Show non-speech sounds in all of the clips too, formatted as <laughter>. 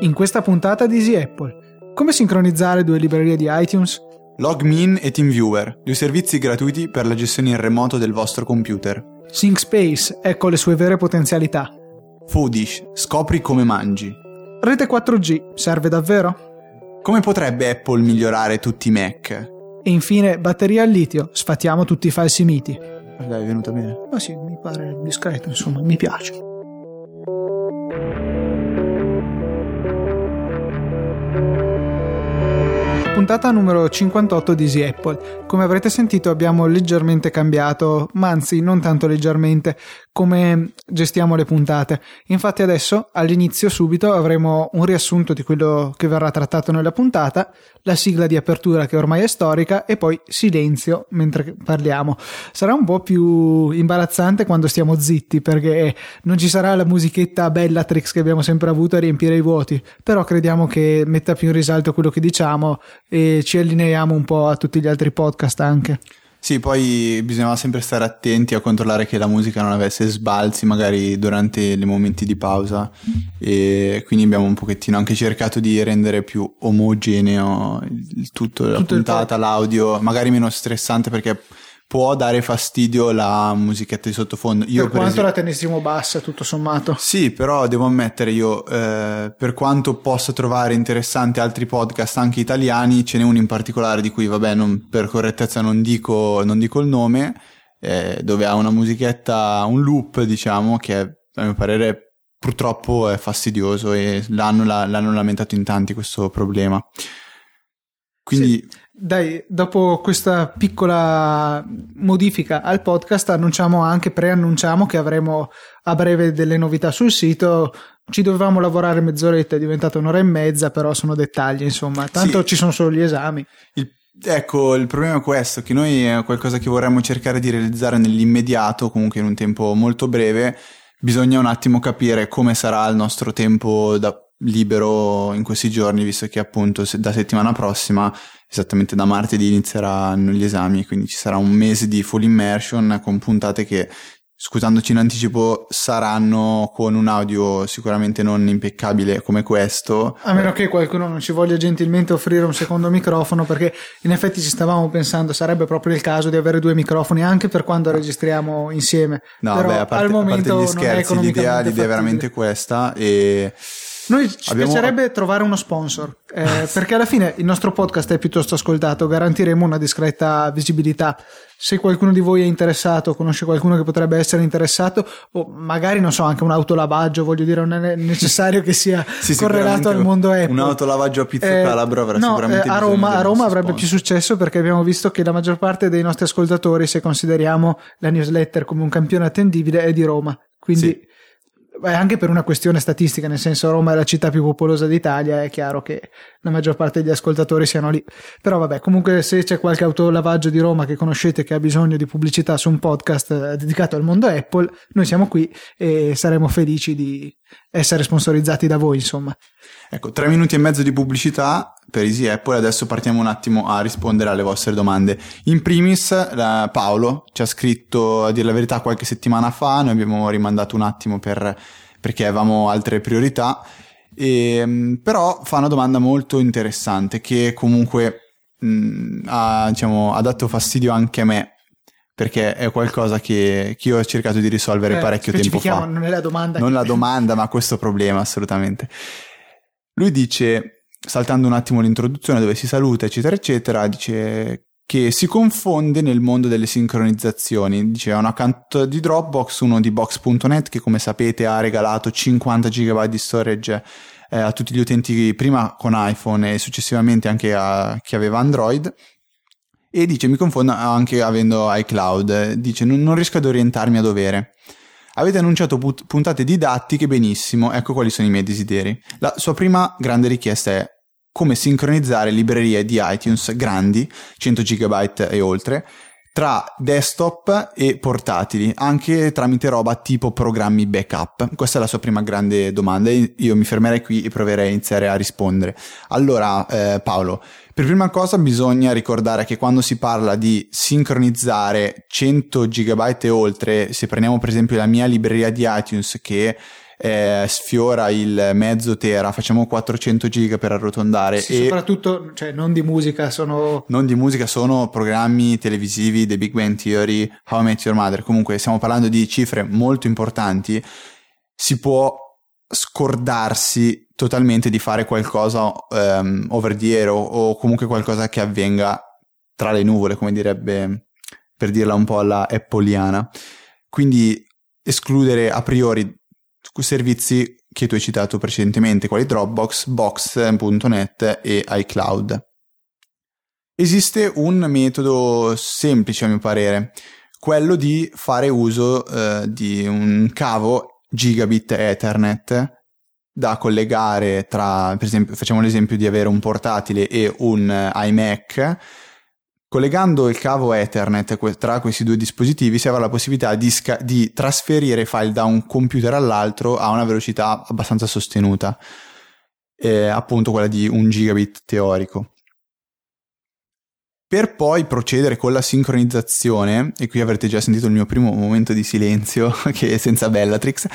In questa puntata di Easy Apple, come sincronizzare due librerie di iTunes? LogMeIn e TeamViewer, due servizi gratuiti per la gestione in remoto del vostro computer. SyncSpace, ecco le sue vere potenzialità. Foodish, scopri come mangi. Rete 4G, serve davvero? Come potrebbe Apple migliorare tutti i Mac? E infine, batteria al litio, sfatiamo tutti i falsi miti. Dai, è venuta bene. Ma sì, mi pare discreto, insomma, mi piace. Puntata numero 58 di Easy Apple. Come avrete sentito abbiamo leggermente cambiato, ma anzi non tanto leggermente, come gestiamo le puntate. Infatti adesso all'inizio subito avremo un riassunto di quello che verrà trattato nella puntata, la sigla di apertura che ormai è storica e poi silenzio mentre parliamo. Sarà un po' più imbarazzante quando stiamo zitti perché non ci sarà la musichetta Bellatrix che abbiamo sempre avuto a riempire i vuoti, però crediamo che metta più in risalto quello che diciamo e ci allineiamo un po' a tutti gli altri podcast anche. Sì, poi bisognava sempre stare attenti a controllare che la musica non avesse sbalzi magari durante i momenti di pausa. E quindi abbiamo un pochettino anche cercato di rendere più omogeneo il tutto, tutto la puntata, l'audio, magari meno stressante perché può dare fastidio la musichetta di sottofondo. Io per, per quanto esempio... la tenessimo bassa, tutto sommato. Sì, però devo ammettere io, eh, per quanto possa trovare interessanti altri podcast anche italiani, ce n'è uno in particolare di cui, vabbè, non, per correttezza non dico, non dico il nome, eh, dove ha una musichetta, un loop, diciamo, che è, a mio parere purtroppo è fastidioso e l'hanno, l'hanno lamentato in tanti questo problema. Quindi... Sì. Dai, dopo questa piccola modifica al podcast, annunciamo anche, preannunciamo che avremo a breve delle novità sul sito. Ci dovevamo lavorare mezz'oretta, è diventata un'ora e mezza, però sono dettagli, insomma. Tanto sì. ci sono solo gli esami. Il, ecco, il problema è questo, che noi è qualcosa che vorremmo cercare di realizzare nell'immediato, comunque in un tempo molto breve. Bisogna un attimo capire come sarà il nostro tempo da libero in questi giorni, visto che appunto da settimana prossima, esattamente da martedì, inizieranno gli esami, quindi ci sarà un mese di full immersion con puntate che, scusandoci in anticipo, saranno con un audio sicuramente non impeccabile come questo. A meno che qualcuno non ci voglia gentilmente offrire un secondo microfono, perché in effetti ci stavamo pensando sarebbe proprio il caso di avere due microfoni anche per quando registriamo insieme. No, Però beh, a parte, al momento a parte gli scherzi, l'idea, l'idea è veramente questa e noi ci Abbiamo... piacerebbe trovare uno sponsor, eh, <laughs> perché alla fine il nostro podcast è piuttosto ascoltato, garantiremo una discreta visibilità. Se qualcuno di voi è interessato, conosce qualcuno che potrebbe essere interessato, o magari, non so, anche un autolavaggio, voglio dire, non è necessario che sia <laughs> sì, correlato al mondo Apple. Un autolavaggio a Pizzo eh, Calabro avrà no, sicuramente eh, a Roma, a Roma avrebbe sponsor. più successo perché abbiamo visto che la maggior parte dei nostri ascoltatori, se consideriamo la newsletter come un campione attendibile, è di Roma. Quindi... Sì Anche per una questione statistica, nel senso Roma è la città più popolosa d'Italia, è chiaro che la maggior parte degli ascoltatori siano lì. Però vabbè, comunque se c'è qualche autolavaggio di Roma che conoscete che ha bisogno di pubblicità su un podcast eh, dedicato al mondo Apple, noi siamo qui e saremo felici di essere sponsorizzati da voi, insomma. Ecco, tre minuti e mezzo di pubblicità per Easy Apple. Adesso partiamo un attimo a rispondere alle vostre domande. In primis, la, Paolo ci ha scritto, a dire la verità, qualche settimana fa. Noi abbiamo rimandato un attimo per, perché avevamo altre priorità. E, ehm, però fa una domanda molto interessante che comunque mh, ha, diciamo, ha dato fastidio anche a me perché è qualcosa che, che io ho cercato di risolvere eh, parecchio tempo fa. Non è la domanda. Non che... la <laughs> domanda, ma questo problema assolutamente. Lui dice, saltando un attimo l'introduzione dove si saluta, eccetera, eccetera, dice che si confonde nel mondo delle sincronizzazioni. Dice ha un account di Dropbox, uno di Box.net che come sapete ha regalato 50 GB di storage eh, a tutti gli utenti prima con iPhone e successivamente anche a chi aveva Android. E dice mi confondo anche avendo iCloud. Dice non, non riesco ad orientarmi a dovere. Avete annunciato put- puntate didattiche benissimo, ecco quali sono i miei desideri. La sua prima grande richiesta è come sincronizzare librerie di iTunes grandi, 100 GB e oltre, tra desktop e portatili, anche tramite roba tipo programmi backup? Questa è la sua prima grande domanda io mi fermerei qui e proverei a iniziare a rispondere. Allora, eh, Paolo, per prima cosa bisogna ricordare che quando si parla di sincronizzare 100 GB e oltre, se prendiamo per esempio la mia libreria di iTunes che eh, sfiora il mezzo tera, facciamo 400 giga per arrotondare. Sì, e soprattutto, cioè, non di musica, sono... Non di musica, sono programmi televisivi, The Big Bang Theory, How I Met Your Mother, comunque stiamo parlando di cifre molto importanti, si può scordarsi totalmente di fare qualcosa um, over the air o, o comunque qualcosa che avvenga tra le nuvole, come direbbe, per dirla un po' alla appoliana. Quindi escludere a priori servizi che tu hai citato precedentemente, quali Dropbox, Box.net e iCloud. Esiste un metodo semplice a mio parere, quello di fare uso eh, di un cavo gigabit Ethernet da collegare tra, per esempio, facciamo l'esempio di avere un portatile e un iMac Collegando il cavo Ethernet tra questi due dispositivi si avrà la possibilità di, sca- di trasferire file da un computer all'altro a una velocità abbastanza sostenuta, eh, appunto quella di un gigabit teorico. Per poi procedere con la sincronizzazione, e qui avrete già sentito il mio primo momento di silenzio, <laughs> che è senza Bellatrix,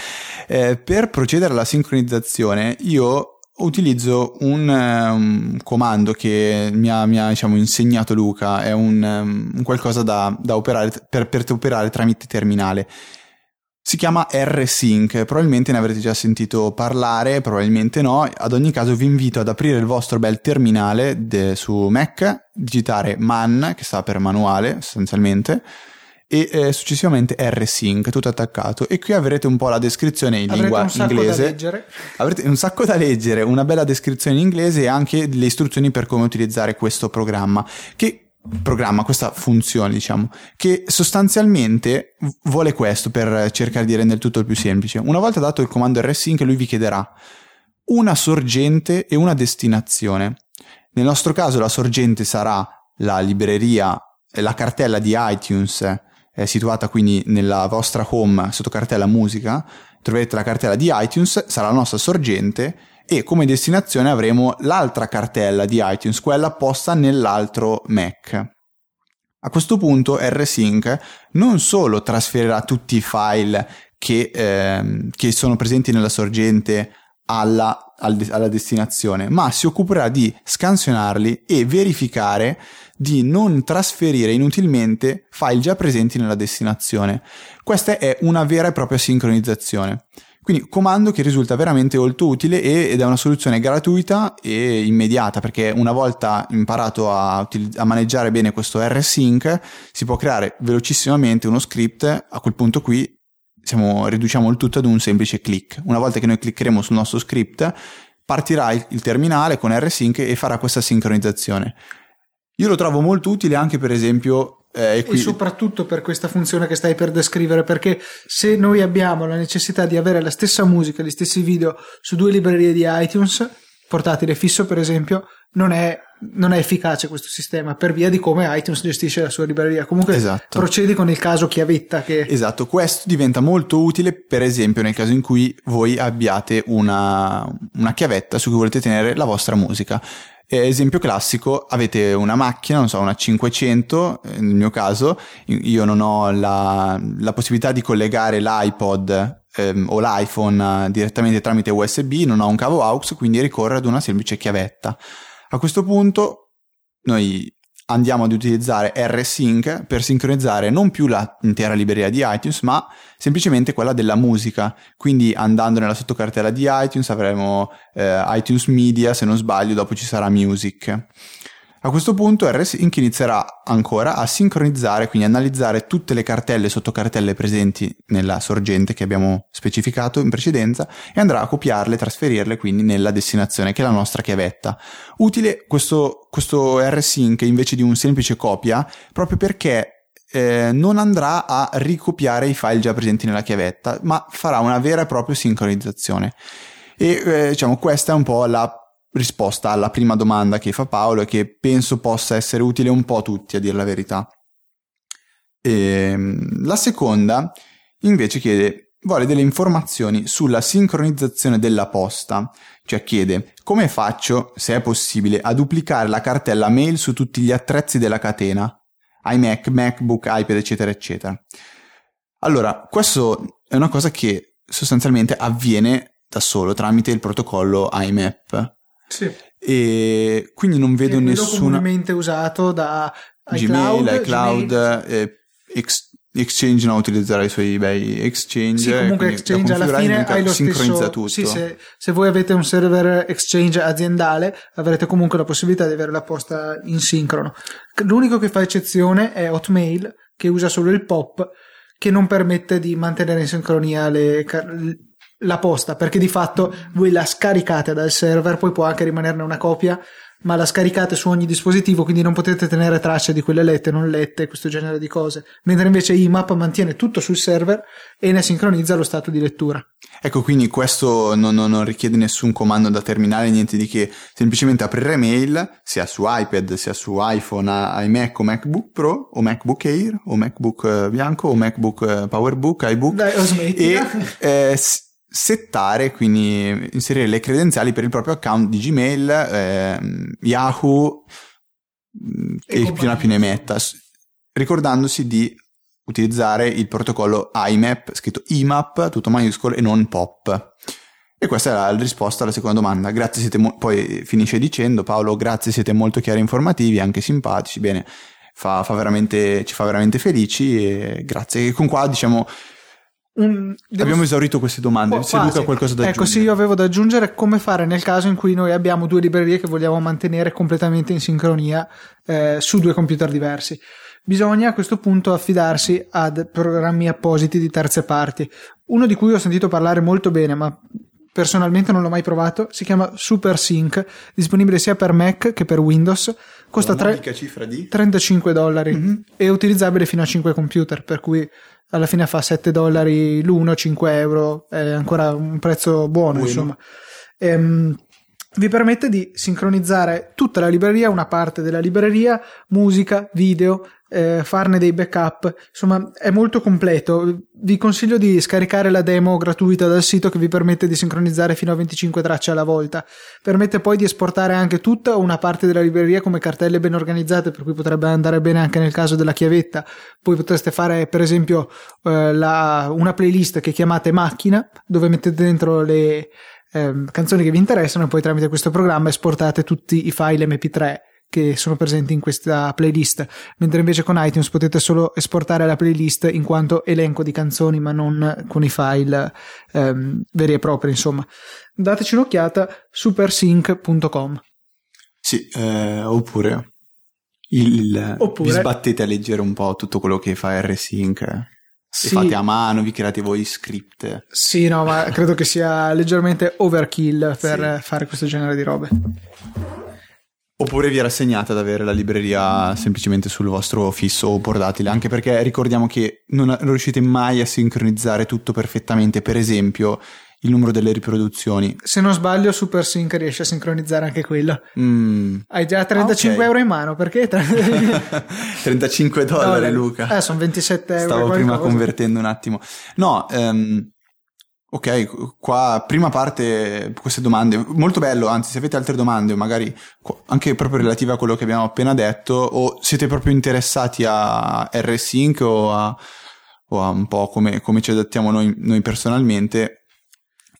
eh, per procedere alla sincronizzazione io utilizzo un, um, comando che mi ha, mi ha diciamo, insegnato Luca, è un, um, qualcosa da, da operare, per, per operare tramite terminale. Si chiama rsync, probabilmente ne avrete già sentito parlare, probabilmente no. Ad ogni caso vi invito ad aprire il vostro bel terminale de, su Mac, digitare man, che sta per manuale sostanzialmente, e eh, successivamente rsync, tutto attaccato. E qui avrete un po' la descrizione in avrete lingua inglese. Avrete un sacco da leggere, una bella descrizione in inglese e anche le istruzioni per come utilizzare questo programma. Che programma, questa funzione, diciamo, che sostanzialmente vuole questo per cercare di rendere tutto il più semplice. Una volta dato il comando rsync, lui vi chiederà una sorgente e una destinazione. Nel nostro caso la sorgente sarà la libreria, la cartella di iTunes è situata quindi nella vostra home sotto cartella musica, troverete la cartella di iTunes, sarà la nostra sorgente e come destinazione avremo l'altra cartella di iTunes, quella posta nell'altro Mac. A questo punto rsync non solo trasferirà tutti i file che, eh, che sono presenti nella sorgente alla, alla, destinazione, ma si occuperà di scansionarli e verificare di non trasferire inutilmente file già presenti nella destinazione. Questa è una vera e propria sincronizzazione. Quindi comando che risulta veramente molto utile ed è una soluzione gratuita e immediata perché una volta imparato a, a maneggiare bene questo rsync si può creare velocissimamente uno script, a quel punto qui siamo, riduciamo il tutto ad un semplice click. Una volta che noi cliccheremo sul nostro script partirà il, terminale con rsync e farà questa sincronizzazione. Io lo trovo molto utile anche per esempio eh, e, qui... e, soprattutto per questa funzione che stai per descrivere, perché se noi abbiamo la necessità di avere la stessa musica, gli stessi video su due librerie di iTunes, portatile fisso per esempio, non è, non è efficace questo sistema per via di come iTunes gestisce la sua libreria. Comunque esatto. procedi con il caso chiavetta. Che... Esatto, questo diventa molto utile per esempio nel caso in cui voi abbiate una, una chiavetta su cui volete tenere la vostra musica. Esempio classico, avete una macchina, non so, una 500, eh, nel mio caso, io non ho la, la possibilità di collegare l'iPod ehm, o l'iPhone eh, direttamente tramite USB, non ho un cavo AUX, quindi ricorro ad una semplice chiavetta. A questo punto noi andiamo ad utilizzare rsync per sincronizzare non più l'intera libreria di iTunes, ma semplicemente quella della musica. Quindi andando nella sottocartella di iTunes avremo eh, iTunes Media, se non sbaglio, dopo ci sarà Music. A questo punto RSync inizierà ancora a sincronizzare, quindi analizzare tutte le cartelle e sottocartelle presenti nella sorgente che abbiamo specificato in precedenza e andrà a copiarle trasferirle quindi nella destinazione che è la nostra chiavetta. Utile questo, questo RSync invece di un semplice copia proprio perché eh, non andrà a ricopiare i file già presenti nella chiavetta, ma farà una vera e propria sincronizzazione. E eh, diciamo questa è un po' la risposta alla prima domanda che fa Paolo e che penso possa essere utile un po' a tutti, a dire la verità. E, ehm, la seconda invece chiede, vuole delle informazioni sulla sincronizzazione della posta, cioè chiede come faccio, se è possibile, a duplicare la cartella mail su tutti gli attrezzi della catena, iMac, MacBook, iPad, eccetera, eccetera. Allora, questo è una cosa che sostanzialmente avviene da solo tramite il protocollo IMAP. Sì. E quindi non vedo Che nessuna comunemente usato da Gmail, iCloud, iCloud, Gmail. Ex- Exchange non utilizzerà i suoi bei Exchange. Sì, comunque Exchange alla fine hai lo sincronizza stesso tutto. Sì, se, se voi avete un server Exchange aziendale avrete comunque la possibilità di avere la posta in sincrono. L'unico che fa eccezione è Hotmail che usa solo il POP che non permette di mantenere in sincronia le la posta perché di fatto voi la scaricate dal server poi può anche rimanerne una copia ma la scaricate su ogni dispositivo quindi non potete tenere traccia di quelle lette non lette questo genere di cose. Mentre invece IMAP mantiene tutto sul server e ne sincronizza lo stato di lettura. Ecco, quindi questo non, non- non richiede nessun comando da terminale, niente di che, semplicemente aprire mail, sia su iPad, sia su iPhone, iMac o MacBook Pro, o MacBook Air, o MacBook eh, bianco, o MacBook eh, PowerBook, iBook, dai o e smettila <laughs> eh, s- settare, quindi inserire le credenziali per il proprio account di Gmail, ehm, Yahoo E e, più ne più ne metta, ricordandosi di utilizzare il protocollo IMAP, scritto IMAP, tutto maiuscolo e non POP. E questa è la risposta alla seconda domanda. Grazie, siete mo- poi finisce dicendo Paolo, grazie, siete molto chiari e informativi, anche simpatici, bene, fa, fa veramente, ci fa veramente felici e grazie. E con qua diciamo Un- devo- abbiamo esaurito queste domande. Qua- Se Luca quasi. ha qualcosa da ecco aggiungere. sì io avevo da aggiungere come fare nel caso in cui noi abbiamo due librerie che vogliamo mantenere completamente in sincronia eh, su due computer diversi bisogna a questo punto affidarsi ad programmi appositi di terze parti uno di cui ho sentito parlare molto bene ma personalmente non l'ho mai provato si chiama SuperSync disponibile sia per Mac che per Windows costa tre- cifra di 35 dollari Mhm. e utilizzabile fino a 5 computer per cui alla fine fa 7 dollari l'uno 5 euro è ancora un prezzo buono Buono. insomma Ehm, vi permette di sincronizzare tutta la libreria una parte della libreria musica video eh, farne dei backup. Insomma è molto completo. Vi consiglio di scaricare la demo gratuita dal sito che vi permette di sincronizzare fino a 25 tracce alla volta. Permette poi di esportare anche tutta una parte della libreria come cartelle ben organizzate per cui potrebbe andare bene anche nel caso della chiavetta. Poi potreste fare per esempio eh, la- una playlist che chiamate macchina dove mettete dentro le ehm, canzoni che vi interessano e poi tramite questo programma esportate tutti i file mp3 che sono presenti in questa playlist mentre invece con iTunes potete solo esportare la playlist in quanto elenco di canzoni ma non con i file ehm, veri e propri insomma dateci un'occhiata supersync.com Sì, eh, oppure, il, Oppure- vi sbattete a leggere un po' tutto quello che fa R-Sync eh, Sì. fate a mano, vi create voi script. Sì, no, ma credo che sia leggermente overkill per Sì. fare questo genere di robe. Oppure vi rassegnate ad avere la libreria semplicemente sul vostro fisso o portatile, anche perché ricordiamo che non, riuscite mai a sincronizzare tutto perfettamente, per esempio il numero delle riproduzioni. Se non sbaglio, SuperSync riesce a sincronizzare anche quello. Mm. Hai già 35 ok. euro in mano, perché? 35 <laughs> dollari Luca. Eh, sono 27 euro. Stavo prima convertendo un attimo. No, ehm, ok, qua prima parte queste domande, molto bello, anzi se avete altre domande, magari anche proprio relative a quello che abbiamo appena detto, o siete proprio interessati a R-Sync o a, o a un po' come, come ci adattiamo noi, noi personalmente,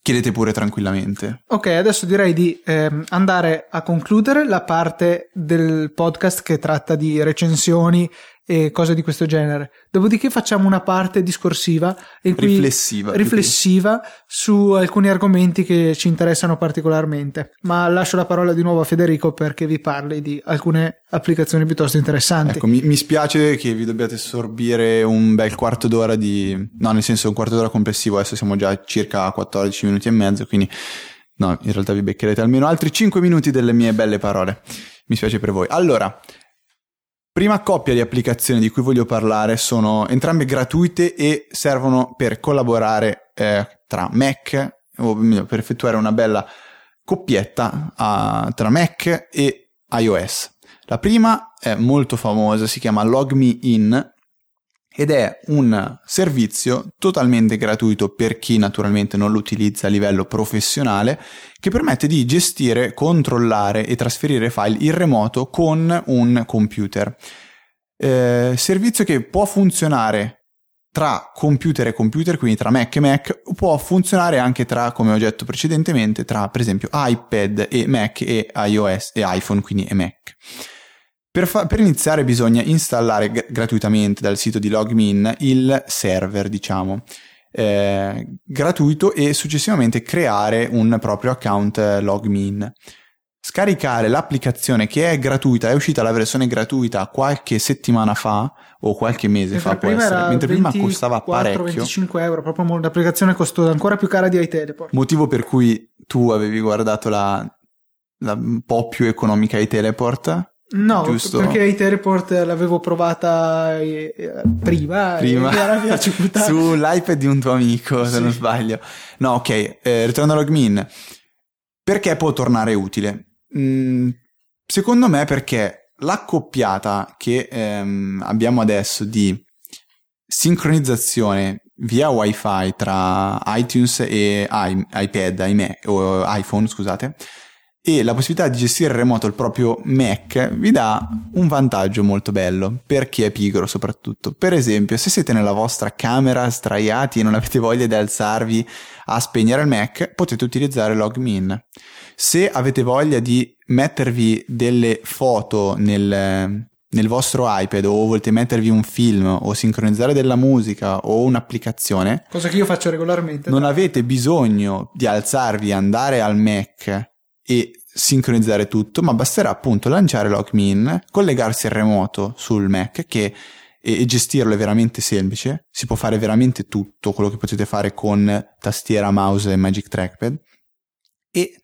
chiedete pure tranquillamente. Ok, adesso direi di ehm, andare a concludere la parte del podcast che tratta di recensioni e cose di questo genere. Dopodiché facciamo una parte discorsiva cui Riflessiva. riflessiva su alcuni argomenti che ci interessano particolarmente. Ma lascio la parola di nuovo a Federico perché vi parli di alcune applicazioni piuttosto interessanti. Ecco, mi, mi spiace che vi dobbiate sorbire un bel quarto d'ora di... No, nel senso un quarto d'ora complessivo, adesso siamo già a circa 14 minuti e mezzo, quindi no, in realtà vi beccherete almeno altri 5 minuti delle mie belle parole. Mi spiace per voi. Allora, prima coppia di applicazioni di cui voglio parlare sono entrambe gratuite e servono per collaborare eh, tra Mac, o meglio, per effettuare una bella coppietta ah, tra Mac e iOS. La prima è molto famosa, si chiama Log Me In ed è un servizio totalmente gratuito per chi naturalmente non lo utilizza a livello professionale che permette di gestire, controllare e trasferire file in remoto con un computer. Eh, servizio che può funzionare tra computer e computer, quindi tra Mac e Mac, può funzionare anche tra, come ho detto precedentemente, tra per esempio iPad e Mac e iOS e iPhone, quindi e Mac. Per, fa- per iniziare bisogna installare g- gratuitamente dal sito di Logmin il server, diciamo, eh, gratuito e successivamente creare un proprio account Logmin scaricare l'applicazione che è gratuita, è uscita la versione gratuita qualche settimana fa o qualche mese Mentre fa può essere, mentre prima costava 24, parecchio. 25 euro, proprio l'applicazione costosa, ancora più cara di iTeleport. Motivo per cui tu avevi guardato la, la un po' più economica iTeleport? No, Giusto. perché iTeleport l'avevo provata eh, eh, prima, Prima. e era piaciuta. <laughs> sull'iPad di un tuo amico, se Sì. non sbaglio. No, ok, eh, ritorno a Logmin. Perché può tornare utile? Mm, secondo me perché l'accoppiata che ehm, abbiamo adesso di sincronizzazione via wifi tra iTunes e i- iPad, iMac, o iPhone, scusate, e la possibilità di gestire in remoto il proprio Mac vi dà un vantaggio molto bello per chi è pigro soprattutto. Per esempio, se siete nella vostra camera sdraiati e non avete voglia di alzarvi a spegnere il Mac, potete utilizzare Logmin. Se avete voglia di mettervi delle foto nel, nel vostro iPad o volete mettervi un film o sincronizzare della musica o un'applicazione, Cosa che io faccio regolarmente. non avete bisogno di alzarvi, andare al Mac e sincronizzare tutto, ma basterà appunto lanciare Logmin, collegarsi al remoto sul Mac che e, e gestirlo è veramente semplice, si può fare veramente tutto quello che potete fare con tastiera, mouse e Magic Trackpad e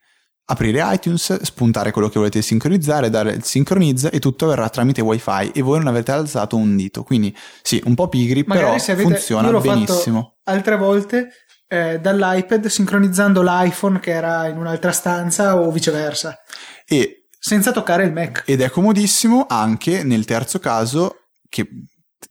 aprire iTunes, spuntare quello che volete sincronizzare, dare il sincronizza e tutto avverrà tramite wifi e voi non avete alzato un dito. Quindi sì, un po' pigri, Magari però avete, funziona benissimo. altre volte eh, dall'iPad sincronizzando l'iPhone che era in un'altra stanza o viceversa, E senza toccare il Mac. Ed è comodissimo anche nel terzo caso, che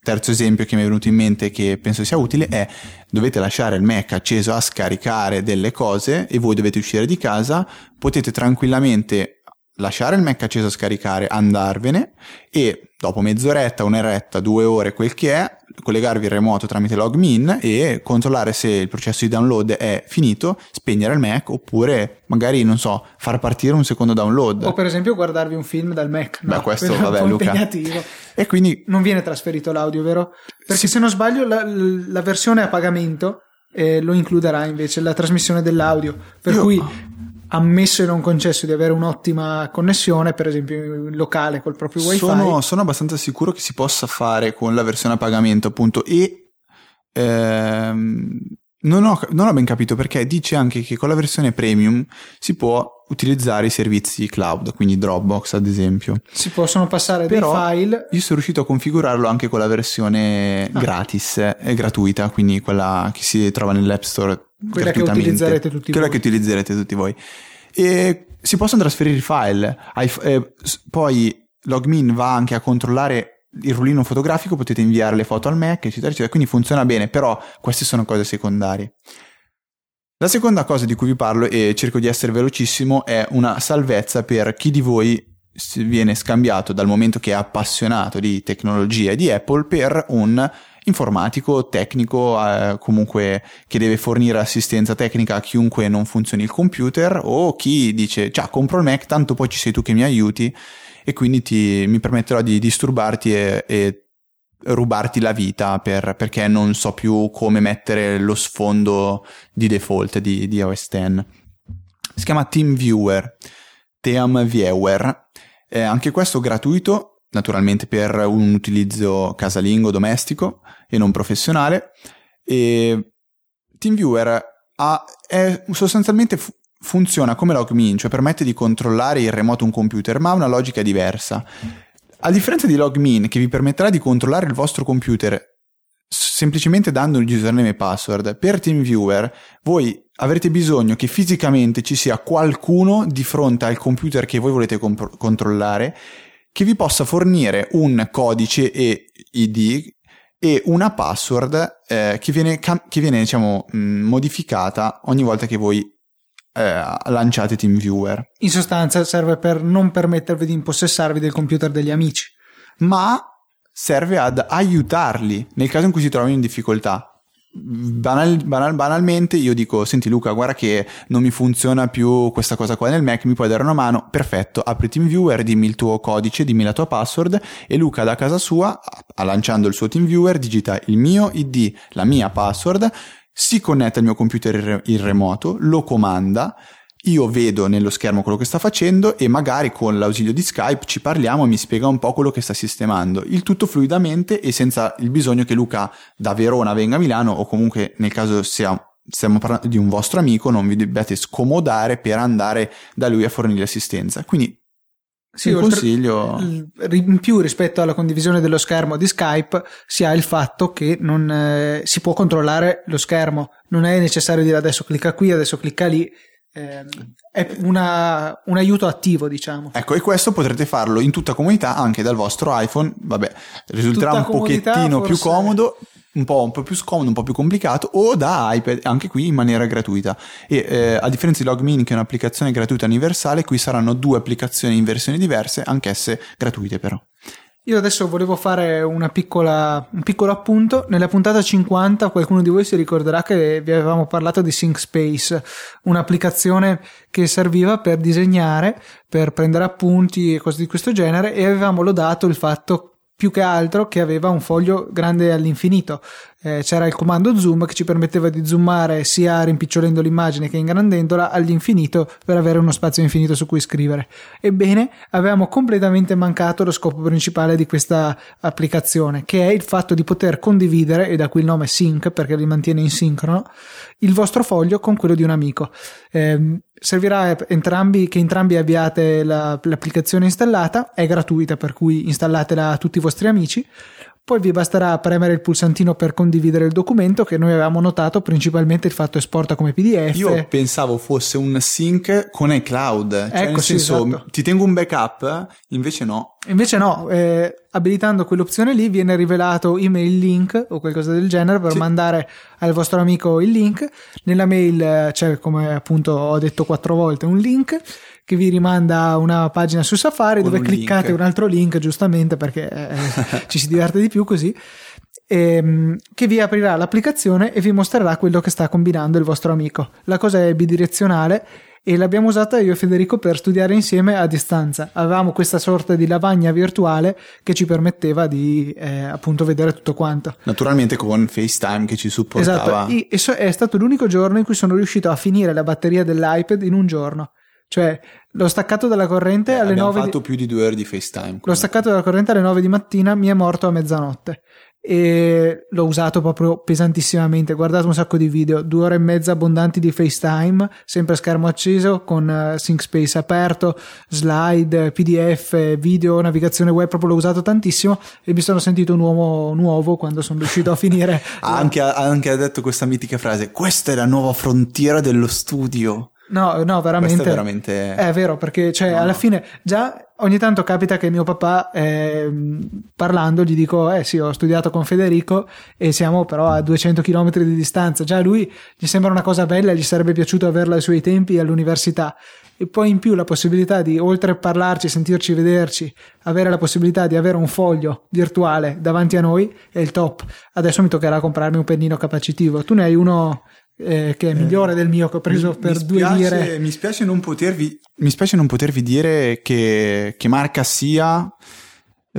terzo esempio che mi è venuto in mente che penso sia utile è dovete lasciare il Mac acceso a scaricare delle cose e voi dovete uscire di casa, potete tranquillamente lasciare il Mac acceso a scaricare, andarvene e dopo mezz'oretta, un'oretta, due ore, quel che è, collegarvi in remoto tramite Logmin e controllare se il processo di download è finito, spegnere il Mac oppure magari, non so, far partire un secondo download. O per esempio guardarvi un film dal Mac. Beh, no, questo, vabbè, Luca. E quindi Non viene trasferito l'audio, vero? Perché se non sbaglio la, la versione a pagamento eh, lo includerà invece la trasmissione dell'audio. Per Io- cui ammesso e non concesso di avere un'ottima connessione, per esempio in locale col proprio wifi, Sono, sono abbastanza sicuro che si possa fare con la versione a pagamento, appunto, e ehm, non, ho, non ho ben capito perché dice anche che con la versione premium si può utilizzare i servizi cloud, quindi Dropbox ad esempio. si possono passare Però dei file. io sono riuscito a configurarlo anche con la versione Ah. gratis e gratuita, quindi quella che si trova nell'App Store Quella che utilizzerete tutti Quella voi. che utilizzerete tutti voi. E si possono trasferire i file. Ai- eh, poi Logmin va anche a controllare il rullino fotografico, potete inviare le foto al Mac, eccetera, eccetera. Quindi funziona bene, però queste sono cose secondarie. La seconda cosa di cui vi parlo, e cerco di essere velocissimo, è una salvezza per chi di voi viene scambiato dal momento che è appassionato di tecnologia di Apple per un informatico, tecnico, eh, comunque che deve fornire assistenza tecnica a chiunque non funzioni il computer o chi dice ciao compro il Mac, tanto poi ci sei tu che mi aiuti e quindi ti- mi permetterò di disturbarti e, e rubarti la vita per- perché non so più come mettere lo sfondo di default di, di OS X. Si chiama TeamViewer, TeamViewer, è anche questo gratuito, naturalmente per un utilizzo casalingo, domestico e non professionale. E TeamViewer ha- è sostanzialmente funziona come Logmin, cioè permette di controllare in remoto un computer, ma ha una logica diversa. A differenza di Logmin, che vi permetterà di controllare il vostro computer semplicemente dando il username e password, per TeamViewer voi avrete bisogno che fisicamente ci sia qualcuno di fronte al computer che voi volete compro- controllare che vi possa fornire un codice e ID e una password eh, che viene, che viene diciamo, mh, modificata ogni volta che voi eh, lanciate TeamViewer. In sostanza serve per non permettervi di impossessarvi del computer degli amici. ma serve ad aiutarli nel caso in cui si trovino in difficoltà. Banal, banal, banalmente io dico senti Luca guarda che non mi funziona più questa cosa qua nel Mac mi puoi dare una mano perfetto apri TeamViewer dimmi il tuo codice dimmi la tua password e Luca da casa sua lanciando il suo TeamViewer digita il mio ID la mia password si connette al mio computer in remoto lo comanda io vedo nello schermo quello che sta facendo e magari con l'ausilio di Skype ci parliamo e mi spiega un po' quello che sta sistemando. Il tutto fluidamente e senza il bisogno che Luca da Verona venga a Milano o comunque nel caso sia stiamo parlando di un vostro amico, non vi dobbiate scomodare per andare da lui a fornire assistenza. Quindi sì, il consiglio in più rispetto alla condivisione dello schermo di Skype si ha il fatto che non eh, si può controllare lo schermo, non è necessario dire adesso clicca qui, adesso clicca lì, Ehm, è una, un aiuto attivo, diciamo. Ecco, e questo potrete farlo in tutta comunità anche dal vostro iPhone. Vabbè, risulterà tutta un pochettino forse... più comodo. Un po', un po', più scomodo, un po' più complicato, o da iPad, anche qui in maniera gratuita. E eh, a differenza di Logmin, che è un'applicazione gratuita universale, qui saranno due applicazioni in versioni diverse, anch'esse gratuite però. Io adesso volevo fare piccola, un piccolo appunto. Nella puntata 50 qualcuno di voi si ricorderà che vi avevamo parlato di SyncSpace, un'applicazione che serviva per disegnare, per prendere appunti e cose di questo genere e avevamo lodato il fatto più che altro che aveva un foglio grande all'infinito. Eh, c'era il comando zoom che ci permetteva di zoomare sia rimpicciolendo l'immagine che ingrandendola all'infinito per avere uno spazio infinito su cui scrivere. Ebbene, avevamo completamente mancato lo scopo principale di questa applicazione, che è il fatto di poter condividere, e da qui il nome sync perché li mantiene in sincrono, il vostro foglio con quello di un amico. Eh, servirà entrambi, che entrambi abbiate la, l'applicazione installata, è gratuita per cui installatela a tutti i vostri amici poi vi basterà premere il pulsantino per condividere il documento che noi avevamo notato principalmente il fatto esporta come PDF. Io pensavo fosse un sync con iCloud, cioè ecco, nel sì, senso esatto. ti tengo un backup, invece no. Invece no, eh, abilitando quell'opzione lì viene rivelato email link o qualcosa del genere per sì. mandare al vostro amico il link. Nella mail eh, c'è, come appunto ho detto quattro volte, un link che vi rimanda a una pagina su Safari dove un cliccate link. un altro link giustamente perché eh, <laughs> ci si diverte di più così ehm, che vi aprirà l'applicazione e vi mostrerà quello che sta combinando il vostro amico. La cosa è bidirezionale e l'abbiamo usata io e Federico per studiare insieme a distanza. Avevamo questa sorta di lavagna virtuale che ci permetteva di eh, appunto vedere tutto quanto. Naturalmente con FaceTime che ci supportava. Esatto, e è stato l'unico giorno in cui sono riuscito a finire la batteria dell'iPad in un giorno. Cioè, l'ho staccato dalla corrente eh, alle 9 Abbiamo fatto di... più di due ore di FaceTime. L'ho staccato dalla corrente alle 9 di mattina, mi è morto a mezzanotte. E l'ho usato proprio pesantissimamente. Guardate un sacco di video, due ore e mezza abbondanti di FaceTime, sempre schermo acceso con uh, SyncSpace aperto, slide, PDF, video, navigazione web. Proprio l'ho usato tantissimo e mi sono sentito un uomo nuovo quando sono riuscito a <laughs> finire. ha, anche, ha anche detto questa mitica frase: Questa è la nuova frontiera dello studio. No, no, veramente. È veramente. È vero, perché cioè, no, alla no. fine già ogni tanto capita che mio papà, eh, parlando, gli dico: Eh sì, ho studiato con Federico e siamo però a 200 km di distanza. Già a lui gli sembra una cosa bella, gli sarebbe piaciuto averla ai suoi tempi all'università. E poi in più la possibilità di, oltre a parlarci, sentirci, vederci, avere la possibilità di avere un foglio virtuale davanti a noi è il top. Adesso mi toccherà comprarmi un pennino capacitivo. Tu ne hai uno eh, che è migliore del mio che ho preso mi, per mi due spiace, lire. Mi spiace non potervi, mi spiace non potervi dire che, che marca sia,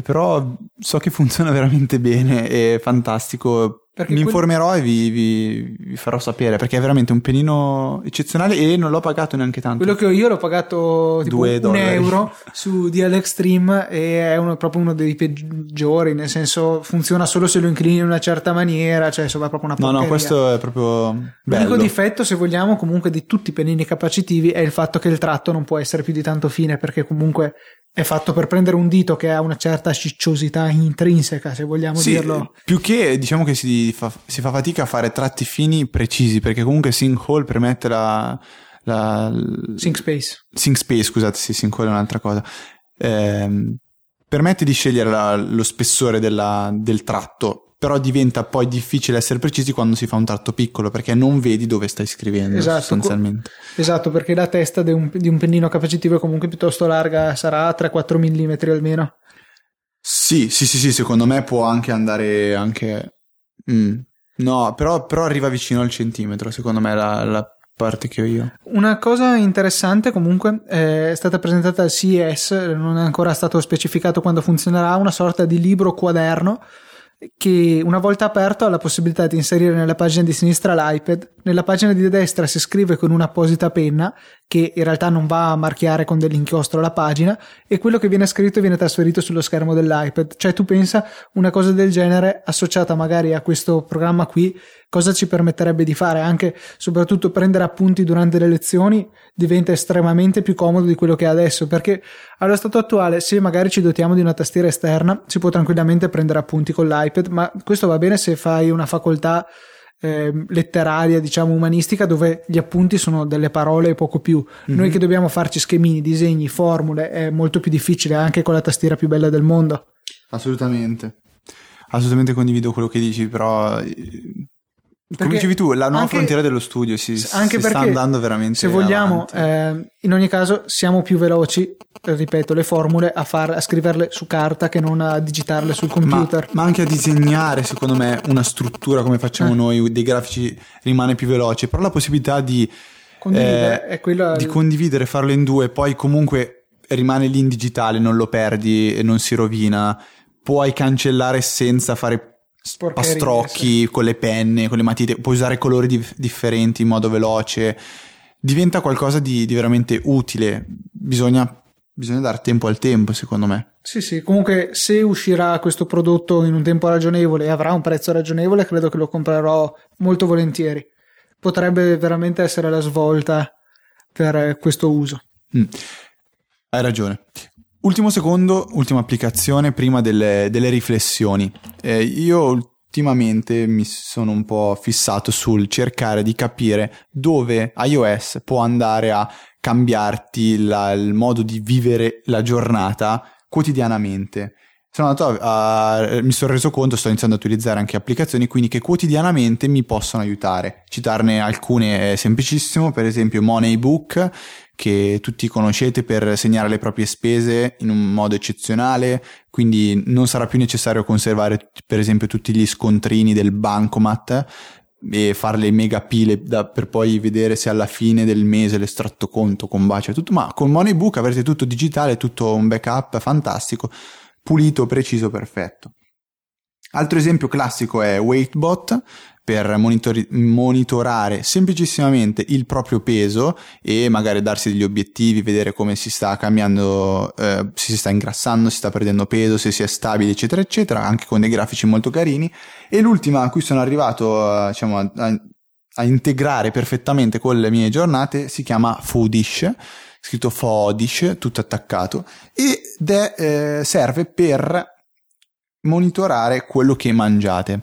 però so che funziona <laughs> veramente bene, è fantastico perché Mi informerò e vi, vi, vi, farò sapere perché è veramente un penino eccezionale e non l'ho pagato neanche tanto. Quello che ho io l'ho pagato tipo un dollari. euro su DL Extreme e è uno, proprio uno dei peggiori, nel senso funziona solo se lo inclini in una certa maniera, cioè insomma è proprio una porcheria. No, no, questo è proprio bello. L'unico difetto, se vogliamo, comunque di tutti i pennini capacitivi è il fatto che il tratto non può essere più di tanto fine perché comunque è fatto per prendere un dito che ha una certa cicciosità intrinseca, se vogliamo sì, dirlo. Più che diciamo che si fa, si fa, fatica a fare tratti fini precisi, perché comunque SyncHole permette la. la SyncSpace. SyncSpace, scusate, sì, SyncHole è un'altra cosa. Eh, permette di scegliere la, lo spessore della, del tratto però diventa poi difficile essere precisi quando si fa un tratto piccolo perché non vedi dove stai scrivendo esatto, sostanzialmente. Esatto, perché la testa di un, di un pennino capacitivo è comunque piuttosto larga, sarà 3-4 mm almeno. Sì, sì, sì, sì, secondo me può anche andare anche... Mm. No, però, però, arriva vicino al centimetro, secondo me la, la parte che ho io. Una cosa interessante comunque è stata presentata al CES, non è ancora stato specificato quando funzionerà, una sorta di libro quaderno che una volta aperto ha la possibilità di inserire nella pagina di sinistra l'iPad, nella pagina di destra si scrive con un'apposita penna che in realtà non va a marchiare con dell'inchiostro la pagina e quello che viene scritto viene trasferito sullo schermo dell'iPad. Cioè tu pensa una cosa del genere associata magari a questo programma qui cosa ci permetterebbe di fare anche soprattutto prendere appunti durante le lezioni diventa estremamente più comodo di quello che è adesso perché allo stato attuale se magari ci dotiamo di una tastiera esterna si può tranquillamente prendere appunti con l'iPad ma questo va bene se fai una facoltà eh, letteraria, diciamo umanistica, dove gli appunti sono delle parole e poco più. Mm-hmm. Noi che dobbiamo farci schemini, disegni, formule, è molto più difficile anche con la tastiera più bella del mondo. Assolutamente. Assolutamente condivido quello che dici, però perché Come dicevi tu, la nuova anche, frontiera dello studio si, anche si sta andando veramente. Se vogliamo, eh, in ogni caso, siamo più veloci, ripeto, le formule a, far, a scriverle su carta che non a digitarle sul computer. Ma, ma anche a disegnare, secondo me, una struttura come facciamo eh. noi, dei grafici rimane più veloce. Però la possibilità di condividere, eh, quella... di condividere, farlo in due, poi comunque rimane lì in digitale, non lo perdi e non si rovina. Puoi cancellare senza fare pastrocchi con le penne, con le matite, puoi usare colori di- differenti in modo veloce, diventa qualcosa di, di veramente utile. Bisogna, bisogna dare tempo al tempo, secondo me. Sì, sì, comunque se uscirà questo prodotto in un tempo ragionevole e avrà un prezzo ragionevole, credo che lo comprerò molto volentieri. Potrebbe veramente essere la svolta per questo uso. Mm. Hai ragione. Ultimo secondo, ultima applicazione prima delle, delle riflessioni. Eh, io ultimamente mi sono un po' fissato sul cercare di capire dove iOS può andare a cambiarti la, il modo di vivere la giornata quotidianamente. Sono a, a, mi sono reso conto, sto iniziando a utilizzare anche applicazioni quindi che quotidianamente mi possono aiutare. Citarne alcune è semplicissimo, per esempio Moneybook che tutti conoscete per segnare le proprie spese in un modo eccezionale, quindi non sarà più necessario conservare per esempio tutti gli scontrini del bancomat e fare le mega pile da, per poi vedere se alla fine del mese l'estratto conto combacia tutto, ma con Moneybook avrete tutto digitale, tutto un backup fantastico, pulito, preciso, perfetto. Altro esempio classico è Weightbot per monitori- monitorare semplicissimamente il proprio peso e magari darsi degli obiettivi, vedere come si sta cambiando, eh, se si sta ingrassando, si sta perdendo peso, se si è stabile, eccetera, eccetera, anche con dei grafici molto carini. E l'ultima a cui sono arrivato, eh, diciamo, a, a, integrare perfettamente con le mie giornate si chiama Foodish scritto Fodish, tutto attaccato, ed è, eh, serve per monitorare quello che mangiate.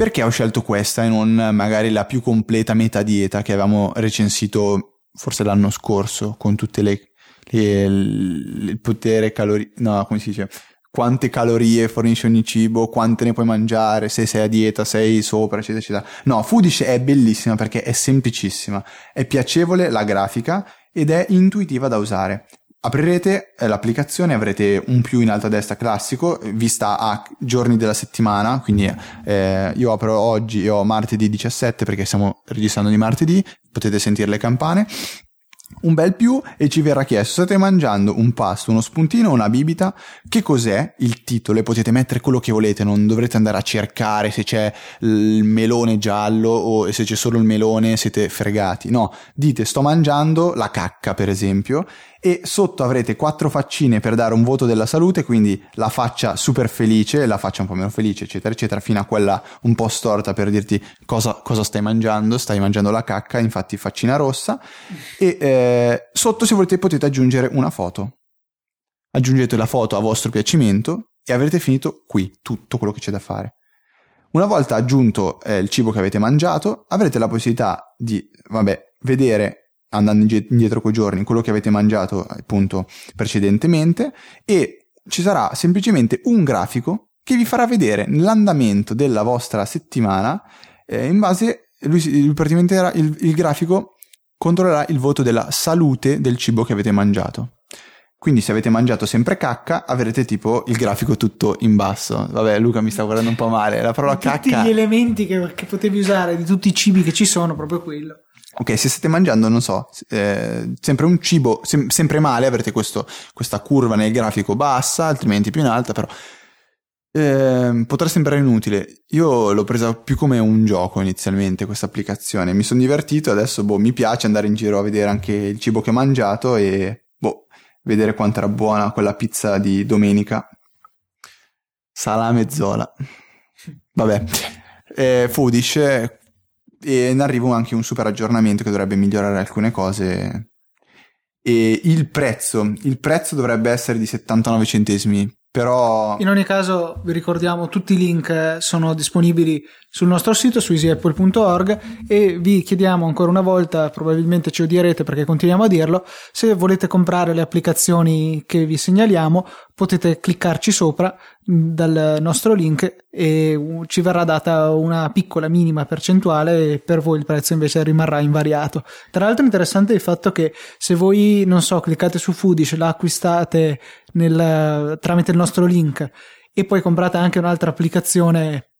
Perché ho scelto questa e non magari la più completa metadieta che avevamo recensito forse l'anno scorso con tutte le, le il potere calorie, no, come si dice? Quante calorie fornisce ogni cibo, quante ne puoi mangiare, se sei a dieta, sei sopra, eccetera, eccetera. No, Foodish è bellissima perché è semplicissima, è piacevole la grafica ed è intuitiva da usare. Aprirete eh, l'applicazione, avrete un più in alto a destra classico, vista a giorni della settimana, quindi eh, io apro oggi e ho martedì 17 perché stiamo registrando di martedì, potete sentire le campane, un bel più e ci verrà chiesto state mangiando un pasto, uno spuntino una bibita, che cos'è il titolo? E potete mettere quello che volete, non dovrete andare a cercare se c'è il melone giallo o se c'è solo il melone siete fregati, no, dite sto mangiando la cacca per esempio e sotto avrete quattro faccine per dare un voto della salute, quindi la faccia super felice, la faccia un po' meno felice, eccetera, eccetera, fino a quella un po' storta per dirti cosa, cosa stai mangiando, stai mangiando la cacca, infatti faccina rossa, e eh, sotto se volete potete aggiungere una foto. Aggiungete la foto a vostro piacimento e avrete finito qui tutto quello che c'è da fare. Una volta aggiunto eh, il cibo che avete mangiato, avrete la possibilità di, vabbè, vedere andando indietro quei giorni, quello che avete mangiato appunto precedentemente e ci sarà semplicemente un grafico che vi farà vedere l'andamento della vostra settimana eh, in base, lui, praticamente il, il grafico controllerà il voto della salute del cibo che avete mangiato. Quindi se avete mangiato sempre cacca, avrete tipo il grafico tutto in basso. Vabbè, Luca mi sta guardando un po' male. La parola tutti cacca. gli elementi che, che potevi usare, di tutti i cibi che ci sono, proprio quello. Ok, se state mangiando, non so, eh, sempre un cibo, sem- sempre male, avrete questo- questa curva nel grafico bassa, altrimenti più in alta, però ehm, potrà sembrare inutile. Io l'ho presa più come un gioco inizialmente questa applicazione. Mi sono divertito, adesso boh, mi piace andare in giro a vedere anche il cibo che ho mangiato e boh, vedere quanto era buona quella pizza di domenica. Salame zola. Vabbè, eh, Foodish eh, e in arrivo anche un super aggiornamento che dovrebbe migliorare alcune cose. E il prezzo, il prezzo dovrebbe essere di 79 centesimi, però In ogni caso, vi ricordiamo, tutti i link eh, sono disponibili sul nostro sito su easyapple.org e vi chiediamo ancora una volta, probabilmente ci odierete perché continuiamo a dirlo, se volete comprare le applicazioni che vi segnaliamo, potete cliccarci sopra mh, dal nostro link e ci verrà data una piccola minima percentuale e per voi il prezzo invece rimarrà invariato. Tra l'altro è interessante il fatto che se voi, non so, cliccate su Foodish, la acquistate nel- tramite il nostro link e poi comprate anche un'altra applicazione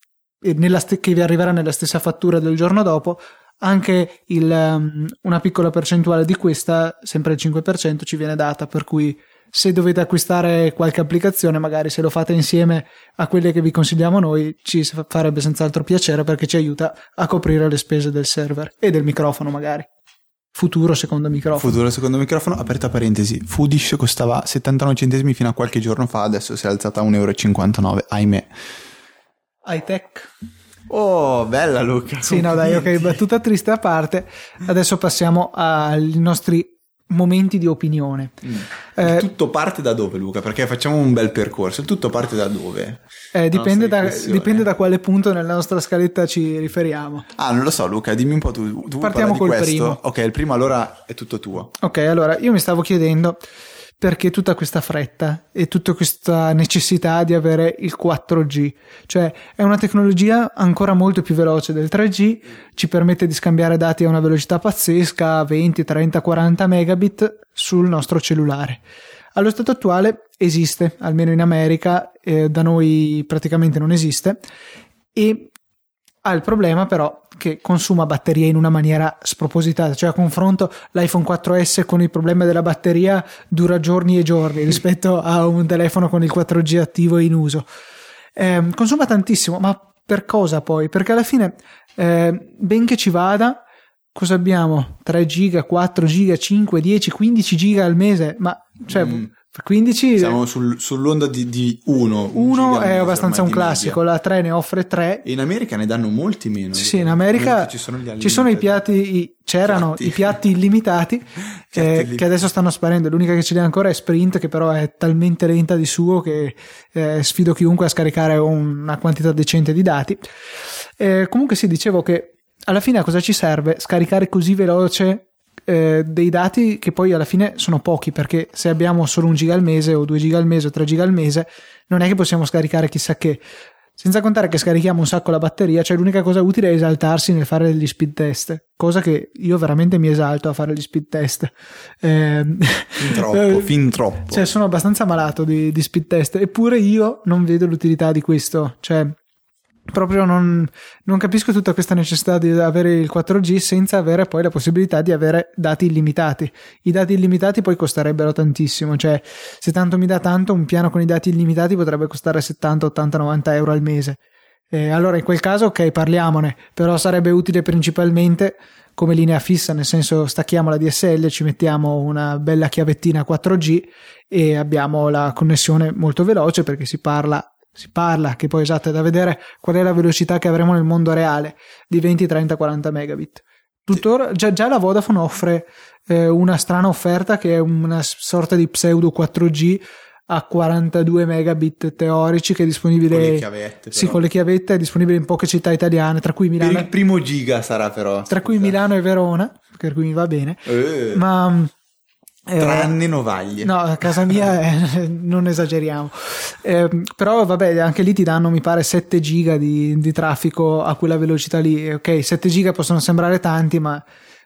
st- che vi arriverà nella stessa fattura del giorno dopo, anche il, um, una piccola percentuale di questa, sempre il 5%, ci viene data, per cui se dovete acquistare qualche applicazione, magari se lo fate insieme a quelle che vi consigliamo noi, ci farebbe senz'altro piacere perché ci aiuta a coprire le spese del server e del microfono magari. Futuro secondo microfono. futuro secondo microfono, aperta parentesi, Foodish costava 79 centesimi fino a qualche giorno fa, adesso si è alzata a 1,59 euro, ahimè. High tech. Oh, bella Luca. Sì, no, dai, ok, battuta triste a parte. Adesso passiamo ai nostri momenti di opinione. Mm. Eh, tutto parte da dove Luca? Perché facciamo un bel percorso, il tutto parte da dove? eh, dipende, da, dipende da quale punto nella nostra scaletta ci riferiamo. Ah, non lo so Luca, dimmi un po' tu. tu Partiamo col questo? primo. Ok, il primo allora è tutto tuo. Ok, allora io mi stavo chiedendo perché tutta questa fretta e tutta questa necessità di avere il 4G, cioè è una tecnologia ancora molto più veloce del 3G, ci permette di scambiare dati a una velocità pazzesca, 20, 30, 40 megabit sul nostro cellulare. Allo stato attuale esiste, almeno in America, eh, da noi praticamente non esiste e ha il problema però che consuma batteria in una maniera spropositata, cioè a confronto l'iPhone 4S con il problema della batteria dura giorni e giorni rispetto a un telefono con il 4G attivo e in uso. Ehm, consuma tantissimo, ma per cosa poi? Perché alla fine, eh, benché ci vada, cosa abbiamo? 3 giga, 4 giga, 5, 10, 15 giga al mese, ma cioè Mm. 15 Siamo sul- sull'onda di, di uno. un uno giga al è mese abbastanza un classico, media. la 3 ne offre 3 E in America ne danno molti meno. Sì, sì, in America ci sono, ci sono i piatti, i- c'erano Piatti. i piatti illimitati <laughs> Piatti eh, illimitati. che adesso stanno sparendo. L'unica che ce li ha ancora è Sprint, che però è talmente lenta di suo che eh, sfido chiunque a scaricare una quantità decente di dati. Eh, comunque, sì, dicevo che alla fine a cosa ci serve scaricare così veloce eh, dei dati che poi alla fine sono pochi perché se abbiamo solo un giga al mese o due giga al mese o tre giga al mese non è che possiamo scaricare chissà che senza contare che scarichiamo un sacco la batteria, cioè l'unica cosa utile è esaltarsi nel fare degli speed test, cosa che io veramente mi esalto a fare gli speed test. Ehm, Fin troppo, eh, <laughs> fin troppo. Cioè sono abbastanza malato di, di speed test, eppure io non vedo l'utilità di questo, cioè proprio non, non capisco tutta questa necessità di avere il 4G senza avere poi la possibilità di avere dati illimitati. I dati illimitati poi costerebbero tantissimo, cioè se tanto mi dà tanto un piano con i dati illimitati potrebbe costare 70, 80, 90 euro al mese. Eh, allora in quel caso ok parliamone, però sarebbe utile principalmente come linea fissa, nel senso stacchiamo la DSL, ci mettiamo una bella chiavettina 4G e abbiamo la connessione molto veloce perché si parla si parla che poi esatto è da vedere qual è la velocità che avremo nel mondo reale di 20, 30, 40 megabit. Tuttora già, già la Vodafone offre eh, una strana offerta che è una sorta di pseudo 4G a 42 megabit teorici che è disponibile Con le chiavette, sì, con le chiavette è disponibile in poche città italiane, tra cui Per Milano, il primo giga sarà però. tra cui. Milano e Verona, per cui mi va bene. Eh, Ma eh, tranne Novaglie. No, a casa mia <laughs> eh, non esageriamo. Eh, però vabbè, anche lì ti danno, mi pare, 7 giga di, di traffico a quella velocità lì. Ok, 7 giga possono sembrare tanti, ma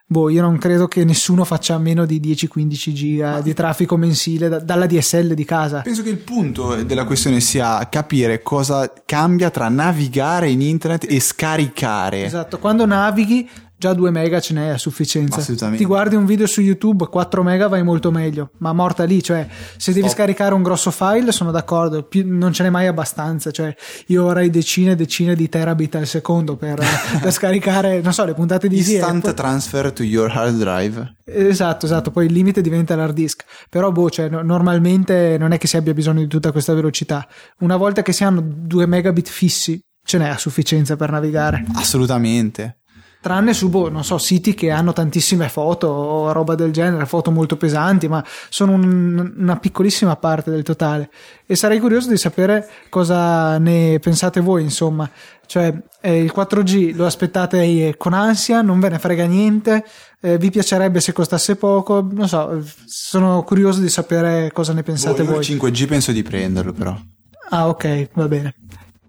boh, io non credo che nessuno faccia meno di 10-15 giga Ma- di traffico mensile da- dalla DSL di casa. Penso che il punto della questione sia capire cosa cambia tra navigare in internet e scaricare. Esatto, quando navighi già 2 mega ce n'è a sufficienza. Assolutamente. Ti guardi un video su YouTube, 4 mega vai molto meglio, ma morta lì, cioè se devi Stop. scaricare un grosso file sono d'accordo, più- non ce n'è mai abbastanza, cioè io avrei decine e decine di terabit al secondo per, <laughs> per scaricare, non so, le puntate di Instant Apple. transfer to your hard drive. Esatto, esatto, poi il limite diventa l'hard disk, però boh, cioè, no- normalmente non è che si abbia bisogno di tutta questa velocità. Una volta che si hanno 2 megabit fissi, ce n'è a sufficienza per navigare. Assolutamente. Tranne su, boh, non so, siti che hanno tantissime foto o roba del genere, foto molto pesanti, ma sono un- una piccolissima parte del totale. E sarei curioso di sapere cosa ne pensate voi, insomma. Cioè, eh, il 4G lo aspettate con ansia, non ve ne frega niente, eh, vi piacerebbe se costasse poco, non so, sono curioso di sapere cosa ne pensate Boh, io voi. il 5G penso di prenderlo però. Ah, ok, va bene.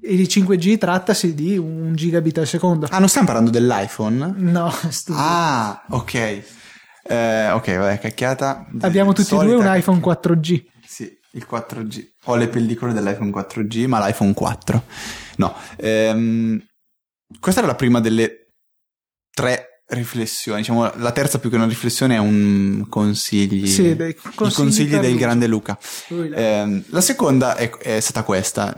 Il 5G trattasi di un gigabit al secondo. Ah, non stiamo parlando dell'iPhone? No, <laughs> stupido. Ah, ok. Eh, ok, vabbè, cacchiata. Abbiamo tutti e due un iPhone cacchiata. 4G. Sì, il 4G. Ho le pellicole dell'iPhone 4G, ma l'iPhone 4. No, ehm, questa era la prima delle tre riflessioni. Diciamo, la terza più che una riflessione è un consigli. Sì, dei consigli consigli del grande Luca. Ehm, la seconda è, è stata questa.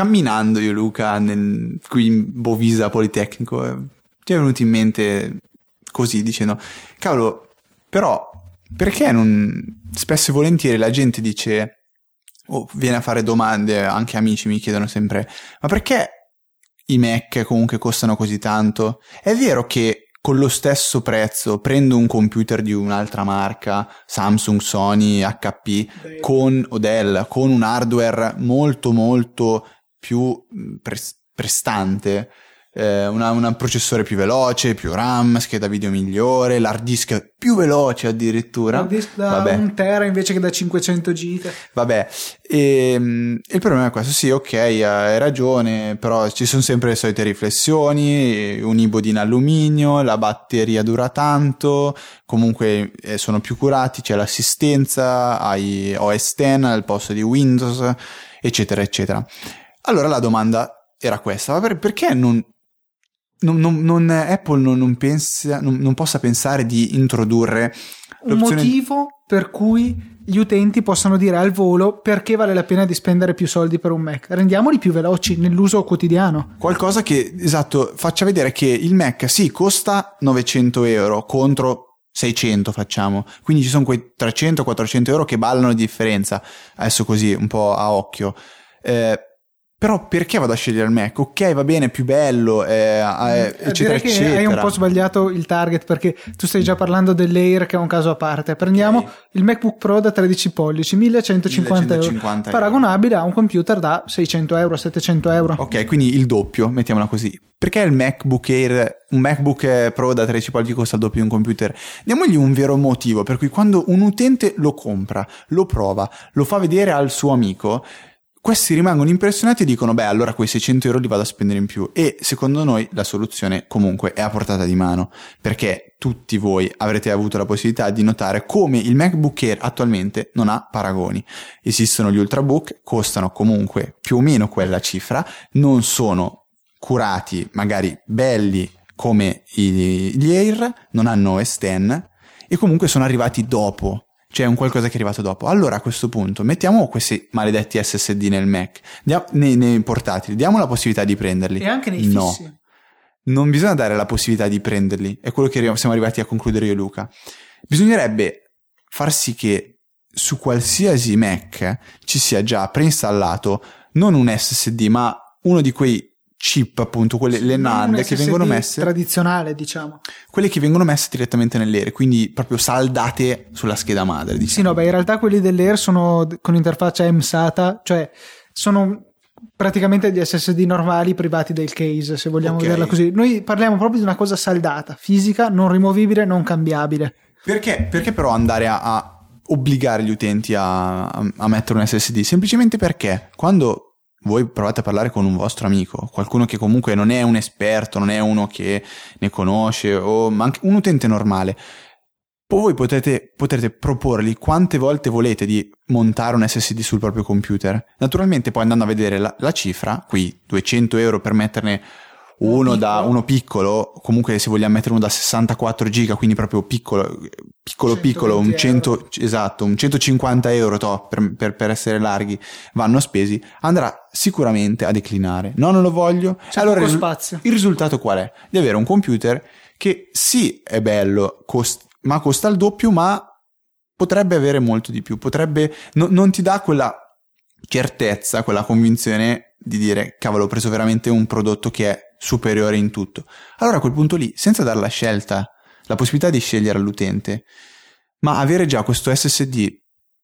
Camminando io Luca nel, qui in Bovisa Politecnico, eh, ci è venuto in mente così dicendo, cavolo, però perché non spesso e volentieri la gente dice, o viene a fare domande, anche amici mi chiedono sempre, ma perché i Mac comunque costano così tanto? È vero che con lo stesso prezzo prendo un computer di un'altra marca, Samsung, Sony, HP, con o Dell, con un hardware molto molto più prestante, eh, un processore più veloce, più RAM, scheda video migliore, l'hard disk più veloce addirittura. Hard disk da Vabbè. un tera invece che da 500 giga. Vabbè, ehm, il problema è questo, sì, ok, hai ragione, però ci sono sempre le solite riflessioni, un iPod in alluminio, la batteria dura tanto, comunque eh, sono più curati, c'è l'assistenza, hai OS X al posto di Windows, eccetera, eccetera. Allora la domanda era questa, ma per- perché non, non- non- non- Apple non, pensa, non, possa pensare di introdurre Un motivo per cui gli utenti possano dire al volo perché vale la pena di spendere più soldi per un Mac. Rendiamoli più veloci nell'uso quotidiano. Qualcosa che, esatto, faccia vedere che il Mac sì, costa 900 euro contro 600 facciamo, quindi ci sono quei 300-400 euro che ballano di differenza, adesso così un po' a occhio. Eh, però perché vado a scegliere il Mac? Ok, va bene, più bello, eh, eh, eccetera, Mm, Direi che eccetera. hai un po' sbagliato il target perché tu stai già parlando dell'Air che è un caso a parte. Prendiamo Ok. il MacBook Pro da 13 pollici, 1150 euro, 1150 euro. paragonabile a un computer da 600 euro, 700 euro. Ok, quindi il doppio, mettiamola così. Perché il MacBook Air, un MacBook eh, Pro da 13 pollici costa il doppio di un computer? Diamogli un vero motivo per cui quando un utente lo compra, lo prova, lo fa vedere al suo amico, questi rimangono impressionati e dicono beh allora quei 600 euro li vado a spendere in più. E secondo noi la soluzione comunque è a portata di mano perché tutti voi avrete avuto la possibilità di notare come il MacBook Air attualmente non ha paragoni. Esistono gli Ultrabook costano comunque più o meno quella cifra non sono curati magari belli come gli Air non hanno OS X e comunque sono arrivati dopo cioè un qualcosa che è arrivato dopo. Allora a questo punto mettiamo questi maledetti SSD nel Mac, dia- nei, nei portatili, diamo la possibilità di prenderli. E anche nei no, fissi. non bisogna dare la possibilità di prenderli, è quello che siamo arrivati a concludere io e Luca. Bisognerebbe far sì che su qualsiasi Mac ci sia già preinstallato non un SSD, ma uno di quei chip, appunto, quelle le Non NAND che vengono messe tradizionale, diciamo. quelle che vengono messe direttamente nell'aereo, quindi proprio saldate sulla scheda madre, diciamo. Sì, no, beh, in realtà quelli dell'Air sono con interfaccia MSATA, cioè sono praticamente gli SSD normali privati del case, se vogliamo Ok. vederla così. Noi parliamo proprio di una cosa saldata, fisica, non rimovibile, non cambiabile. Perché, perché però andare a, a obbligare gli utenti a, a- a mettere un SSD? Semplicemente perché quando voi provate a parlare con un vostro amico, qualcuno che comunque non è un esperto, non è uno che ne conosce, o ma anche un utente normale. Poi voi potete, potrete proporgli quante volte volete di montare un SSD sul proprio computer. Naturalmente poi andando a vedere la, la cifra, qui 200 euro per metterne uno, da uno piccolo, comunque se vogliamo mettere uno da 64 giga, quindi proprio piccolo, piccolo, piccolo, un 100, euro. esatto, un 150 euro to, per, per, per, essere larghi vanno spesi, andrà sicuramente a declinare. No, non lo voglio. C'è allora il, spazio. il risultato qual è? Di avere un computer che sì è bello, cost- ma costa il doppio, ma potrebbe avere molto di più, potrebbe, no, non ti dà quella certezza, quella convinzione di dire cavolo ho preso veramente un prodotto che è superiore in tutto. Allora a quel punto lì, senza dare la scelta, la possibilità di scegliere all'utente, ma avere già questo SSD,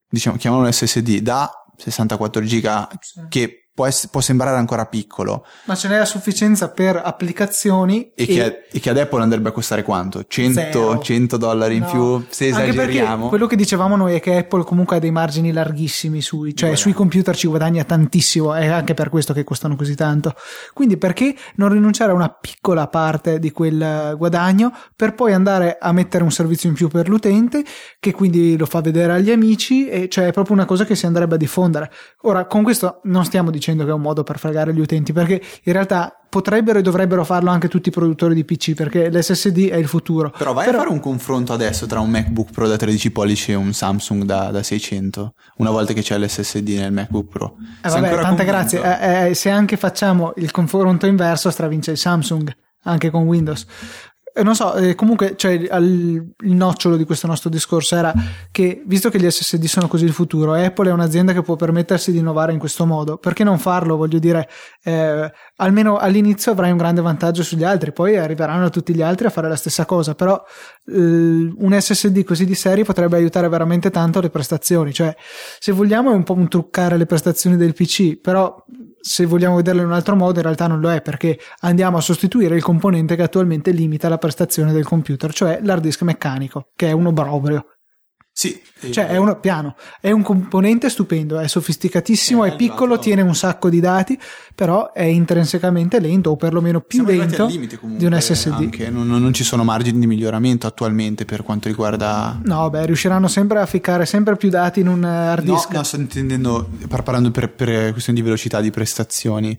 diciamo, chiamiamolo SSD, da 64 giga che può, ess- può, sembrare ancora piccolo. Ma ce n'è a sufficienza per applicazioni. E, e... Che, a, e che, ad Apple andrebbe a costare quanto? 100, 100 dollari in no. più? Se esageriamo. Quello che dicevamo noi è che Apple comunque ha dei margini larghissimi sui, cioè sui computer ci guadagna tantissimo, è anche per questo che costano così tanto. Quindi perché non rinunciare a una piccola parte di quel guadagno per poi andare a mettere un servizio in più per l'utente che quindi lo fa vedere agli amici e cioè è proprio una cosa che si andrebbe a diffondere. Ora, con questo non stiamo dicendo dicendo che è un modo per fregare gli utenti, perché in realtà potrebbero e dovrebbero farlo anche tutti i produttori di PC, perché l'SSD è il futuro. Però vai Però... a fare un confronto adesso tra un MacBook Pro da 13 pollici e un Samsung da, da 600, una volta che c'è l'SSD nel MacBook Pro. Eh vabbè, tante convinto? grazie. Eh, eh, se anche facciamo il confronto inverso, stravince il Samsung anche con Windows. Eh, non so, eh, comunque cioè, il, il nocciolo di questo nostro discorso era che visto che gli SSD sono così il futuro, Apple è un'azienda che può permettersi di innovare in questo modo. Perché non farlo? Voglio dire, eh, almeno all'inizio avrai un grande vantaggio sugli altri, poi arriveranno tutti gli altri a fare la stessa cosa. Però eh, un SSD così di serie potrebbe aiutare veramente tanto le prestazioni. Cioè, se vogliamo è un po' un truccare le prestazioni del PC, però se vogliamo vederlo in un altro modo, in realtà non lo è perché andiamo a sostituire il componente che attualmente limita la prestazione del computer, cioè l'hard disk meccanico, che è un obbrobrio. Sì, cioè è un piano, è un componente stupendo, è sofisticatissimo, è, è piccolo, tiene un sacco di dati, però è intrinsecamente lento o perlomeno più Siamo lento di un SSD. Non, non, ci sono margini di miglioramento attualmente per quanto riguarda... No, beh, riusciranno sempre a ficcare sempre più dati in un hard disk. No, no sto intendendo, parlando per, per questioni di velocità di prestazioni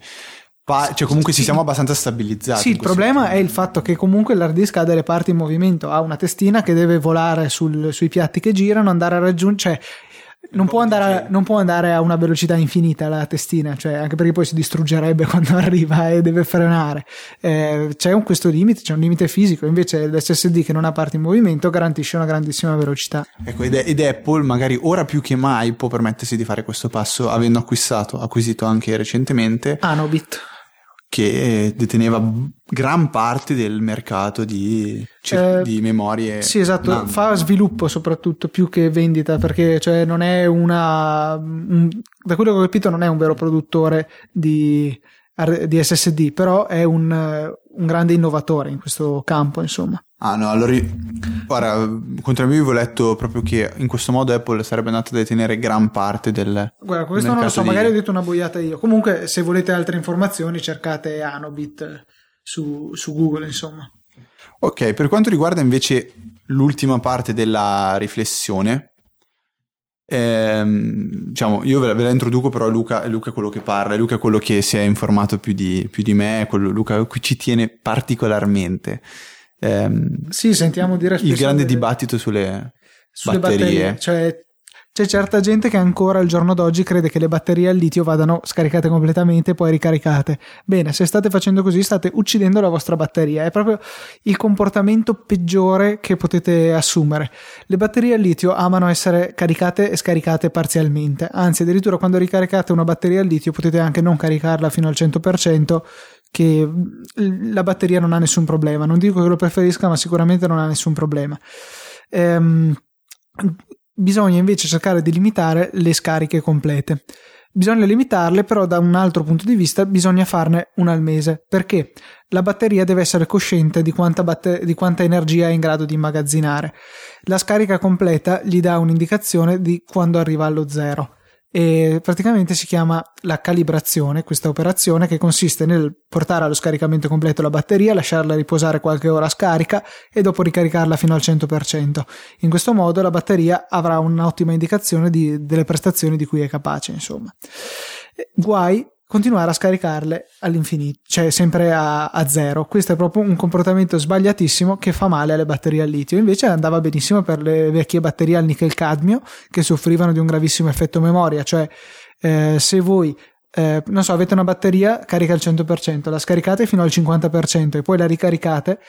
Pa- cioè comunque sì, ci siamo abbastanza stabilizzati. Sì, il problema caso. è il fatto che comunque l'hard disk ha delle parti in movimento, ha una testina che deve volare sul, sui piatti che girano, andare a raggiungere, cioè non può, andare, non può, andare, a una velocità infinita la testina, cioè anche perché poi si distruggerebbe <laughs> quando arriva e deve frenare. Eh, c'è un, questo limite, c'è un limite fisico, invece l'SSD che non ha parti in movimento garantisce una grandissima velocità. Ecco, ed, ed Apple magari ora più che mai può permettersi di fare questo passo, avendo acquistato, acquisito anche recentemente Anobit che deteneva gran parte del mercato di, eh, di memorie. Sì, esatto, NAND. fa sviluppo soprattutto più che vendita perché cioè, non è una... Un, da quello che ho capito non è un vero produttore di, di SSD, però è un, un grande innovatore in questo campo, insomma. Ah no, allora guarda, contro me avevo letto proprio che in questo modo Apple sarebbe andata a detenere gran parte del Guarda, questo non lo so, di... magari ho detto una boiata io. Comunque, se volete altre informazioni, cercate Anobit su, su Google, insomma. Ok, per quanto riguarda invece l'ultima parte della riflessione, ehm, diciamo, io ve la, ve la, introduco, però Luca, Luca è quello che parla, Luca è quello che si è informato più di, più di me, quello, Luca qui ci tiene particolarmente ehm, sì, sentiamo dire il grande delle... dibattito sulle, sulle batterie. batterie. Cioè, c'è certa gente che ancora al giorno d'oggi crede che le batterie al litio vadano scaricate completamente e poi ricaricate. Bene, se state facendo così state uccidendo la vostra batteria. È proprio il comportamento peggiore che potete assumere. Le batterie al litio amano essere caricate e scaricate parzialmente. Anzi, addirittura quando ricaricate una batteria al litio potete anche non caricarla fino al 100% che la batteria non ha nessun problema. Non dico che lo preferisca, ma sicuramente non ha nessun problema. Ehm, bisogna invece cercare di limitare le scariche complete. Bisogna limitarle, però da un altro punto di vista bisogna farne una al mese, perché la batteria deve essere cosciente di quanta, batter- di quanta energia è in grado di immagazzinare. La scarica completa gli dà un'indicazione di quando arriva allo zero e praticamente si chiama la calibrazione, questa operazione che consiste nel portare allo scaricamento completo la batteria, lasciarla riposare qualche ora scarica e dopo ricaricarla fino al 100%. In questo modo la batteria avrà un'ottima indicazione di, delle prestazioni di cui è capace, insomma. Guai continuare a scaricarle all'infinito, cioè sempre a, a, zero. Questo è proprio un comportamento sbagliatissimo che fa male alle batterie al litio. Invece andava benissimo per le vecchie batterie al nickel cadmio che soffrivano di un gravissimo effetto memoria, cioè eh, se voi eh, non so, avete una batteria carica al 100%, la scaricate fino al 50% e poi la ricaricate,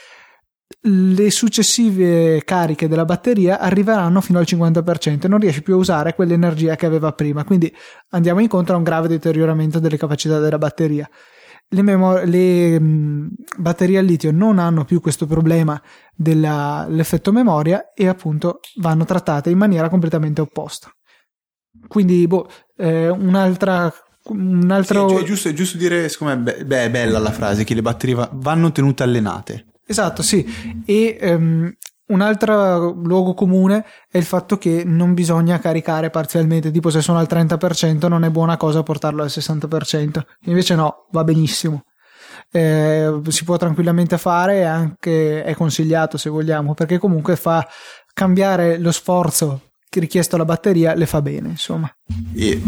le successive cariche della batteria arriveranno fino al 50% e non riesce più a usare quell'energia che aveva prima. Quindi andiamo incontro a un grave deterioramento delle capacità della batteria. Le, memor- le mh, batterie al litio non hanno più questo problema dell'effetto memoria e appunto vanno trattate in maniera completamente opposta. Quindi, boh, eh, un'altra un altro... Sì, è, giusto, è giusto dire, secondo me, beh, è bella la frase, che le batterie vanno tenute allenate. Esatto, sì. E um, un altro luogo comune è il fatto che non bisogna caricare parzialmente, tipo se sono al 30% non è buona cosa portarlo al 60%, invece no, va benissimo. Eh, si può tranquillamente fare e anche è consigliato se vogliamo, perché comunque fa cambiare lo sforzo richiesto alla batteria le fa bene, insomma. E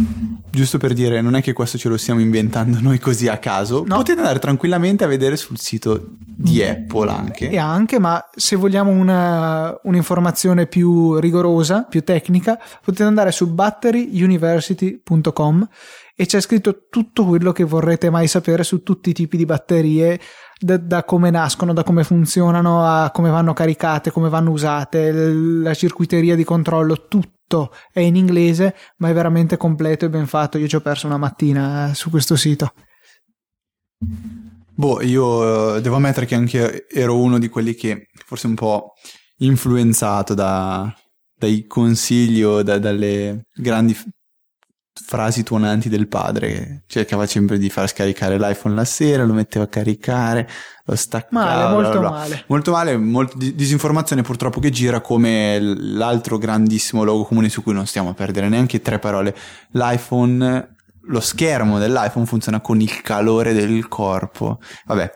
giusto per dire, non è che questo ce lo stiamo inventando noi così a caso, no. potete andare tranquillamente a vedere sul sito di mm. Apple anche. E anche, ma se vogliamo una, un'informazione più rigorosa, più tecnica, potete andare su batteryuniversity.com e c'è scritto tutto quello che vorrete mai sapere su tutti i tipi di batterie da, da, come nascono, da come funzionano, a come vanno caricate, come vanno usate, la circuiteria di controllo, tutto è in inglese, ma è veramente completo e ben fatto. Io ci ho perso una mattina eh, su questo sito. Boh, io eh, devo ammettere che anche ero uno di quelli che forse un po' influenzato da, dai consigli o da, dalle grandi frasi tuonanti del padre che cercava sempre di far scaricare l'iPhone la sera, lo metteva a caricare, lo staccava. Male, molto bla bla. male. Molto male, molto disinformazione purtroppo che gira come l'altro grandissimo logo comune su cui non stiamo a perdere neanche tre parole. L'iPhone, lo schermo dell'iPhone funziona con il calore del corpo. Vabbè.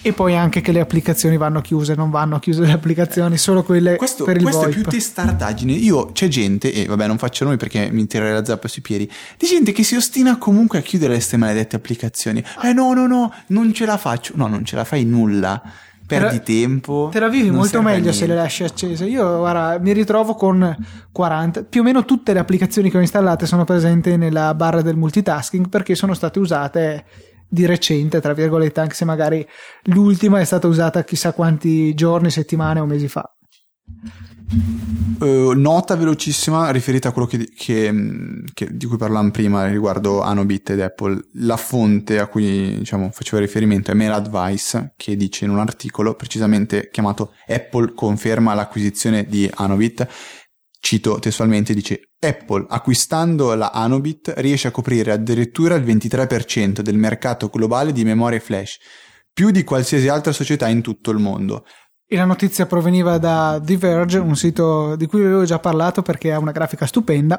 E poi anche che le applicazioni vanno chiuse, non vanno chiuse le applicazioni, solo quelle questo, per il questo VoIP. è più testardaggine. Io c'è gente, e vabbè, non faccio noi perché mi tirerei la zappa sui piedi, di gente che si ostina comunque a chiudere queste maledette applicazioni. Eh no, no, no, non ce la faccio. No, non ce la fai nulla. Perdi tempo. Te la vivi molto meglio se le lasci accese. Io guarda, mi ritrovo con 40. Più o meno tutte le applicazioni che ho installate sono presenti nella barra del multitasking perché sono state usate di recente, tra virgolette, anche se magari l'ultima è stata usata chissà quanti giorni, settimane o mesi fa. Uh, nota velocissima riferita a quello che, che, che, di cui parlavamo prima riguardo Anobit ed Apple. La fonte a cui diciamo, faceva riferimento è Mail Advice, che dice in un articolo precisamente chiamato Apple conferma l'acquisizione di Anobit Cito testualmente, dice Apple acquistando la Anobit riesce a coprire addirittura il 23% del mercato globale di memorie flash, più di qualsiasi altra società in tutto il mondo. E la notizia proveniva da The Verge, un sito di cui avevo già parlato perché ha una grafica stupenda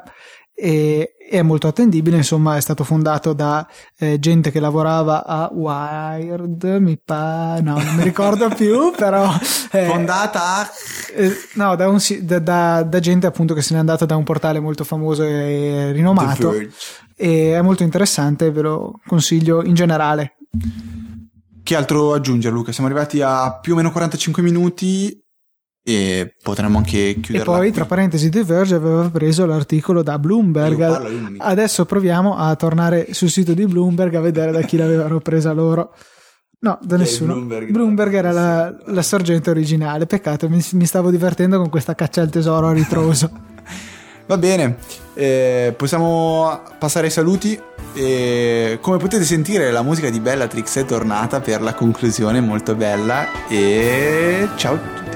e è molto attendibile, insomma è stato fondato da eh, gente che lavorava a Wired, mi pare, no non mi ricordo <laughs> più, però... Eh, Fondata? Eh, no, da, un, da, da, da, gente appunto che se n'è andata da un portale molto famoso e rinomato e è molto interessante, ve lo consiglio in generale. Che altro aggiungere Luca? Siamo arrivati a più o meno 45 minuti e potremmo anche chiudere. E poi, tra parentesi, The Verge aveva preso l'articolo da Bloomberg. Adesso proviamo a tornare sul sito di Bloomberg a vedere da chi l'avevano presa loro. No, da che nessuno. Bloomberg, Bloomberg era la, la, sorgente originale. Peccato, mi, mi, stavo divertendo con questa caccia al tesoro a ritroso. <laughs> Va bene, eh, possiamo passare ai saluti. E come potete sentire, la musica di Bellatrix è tornata per la conclusione molto bella. E ciao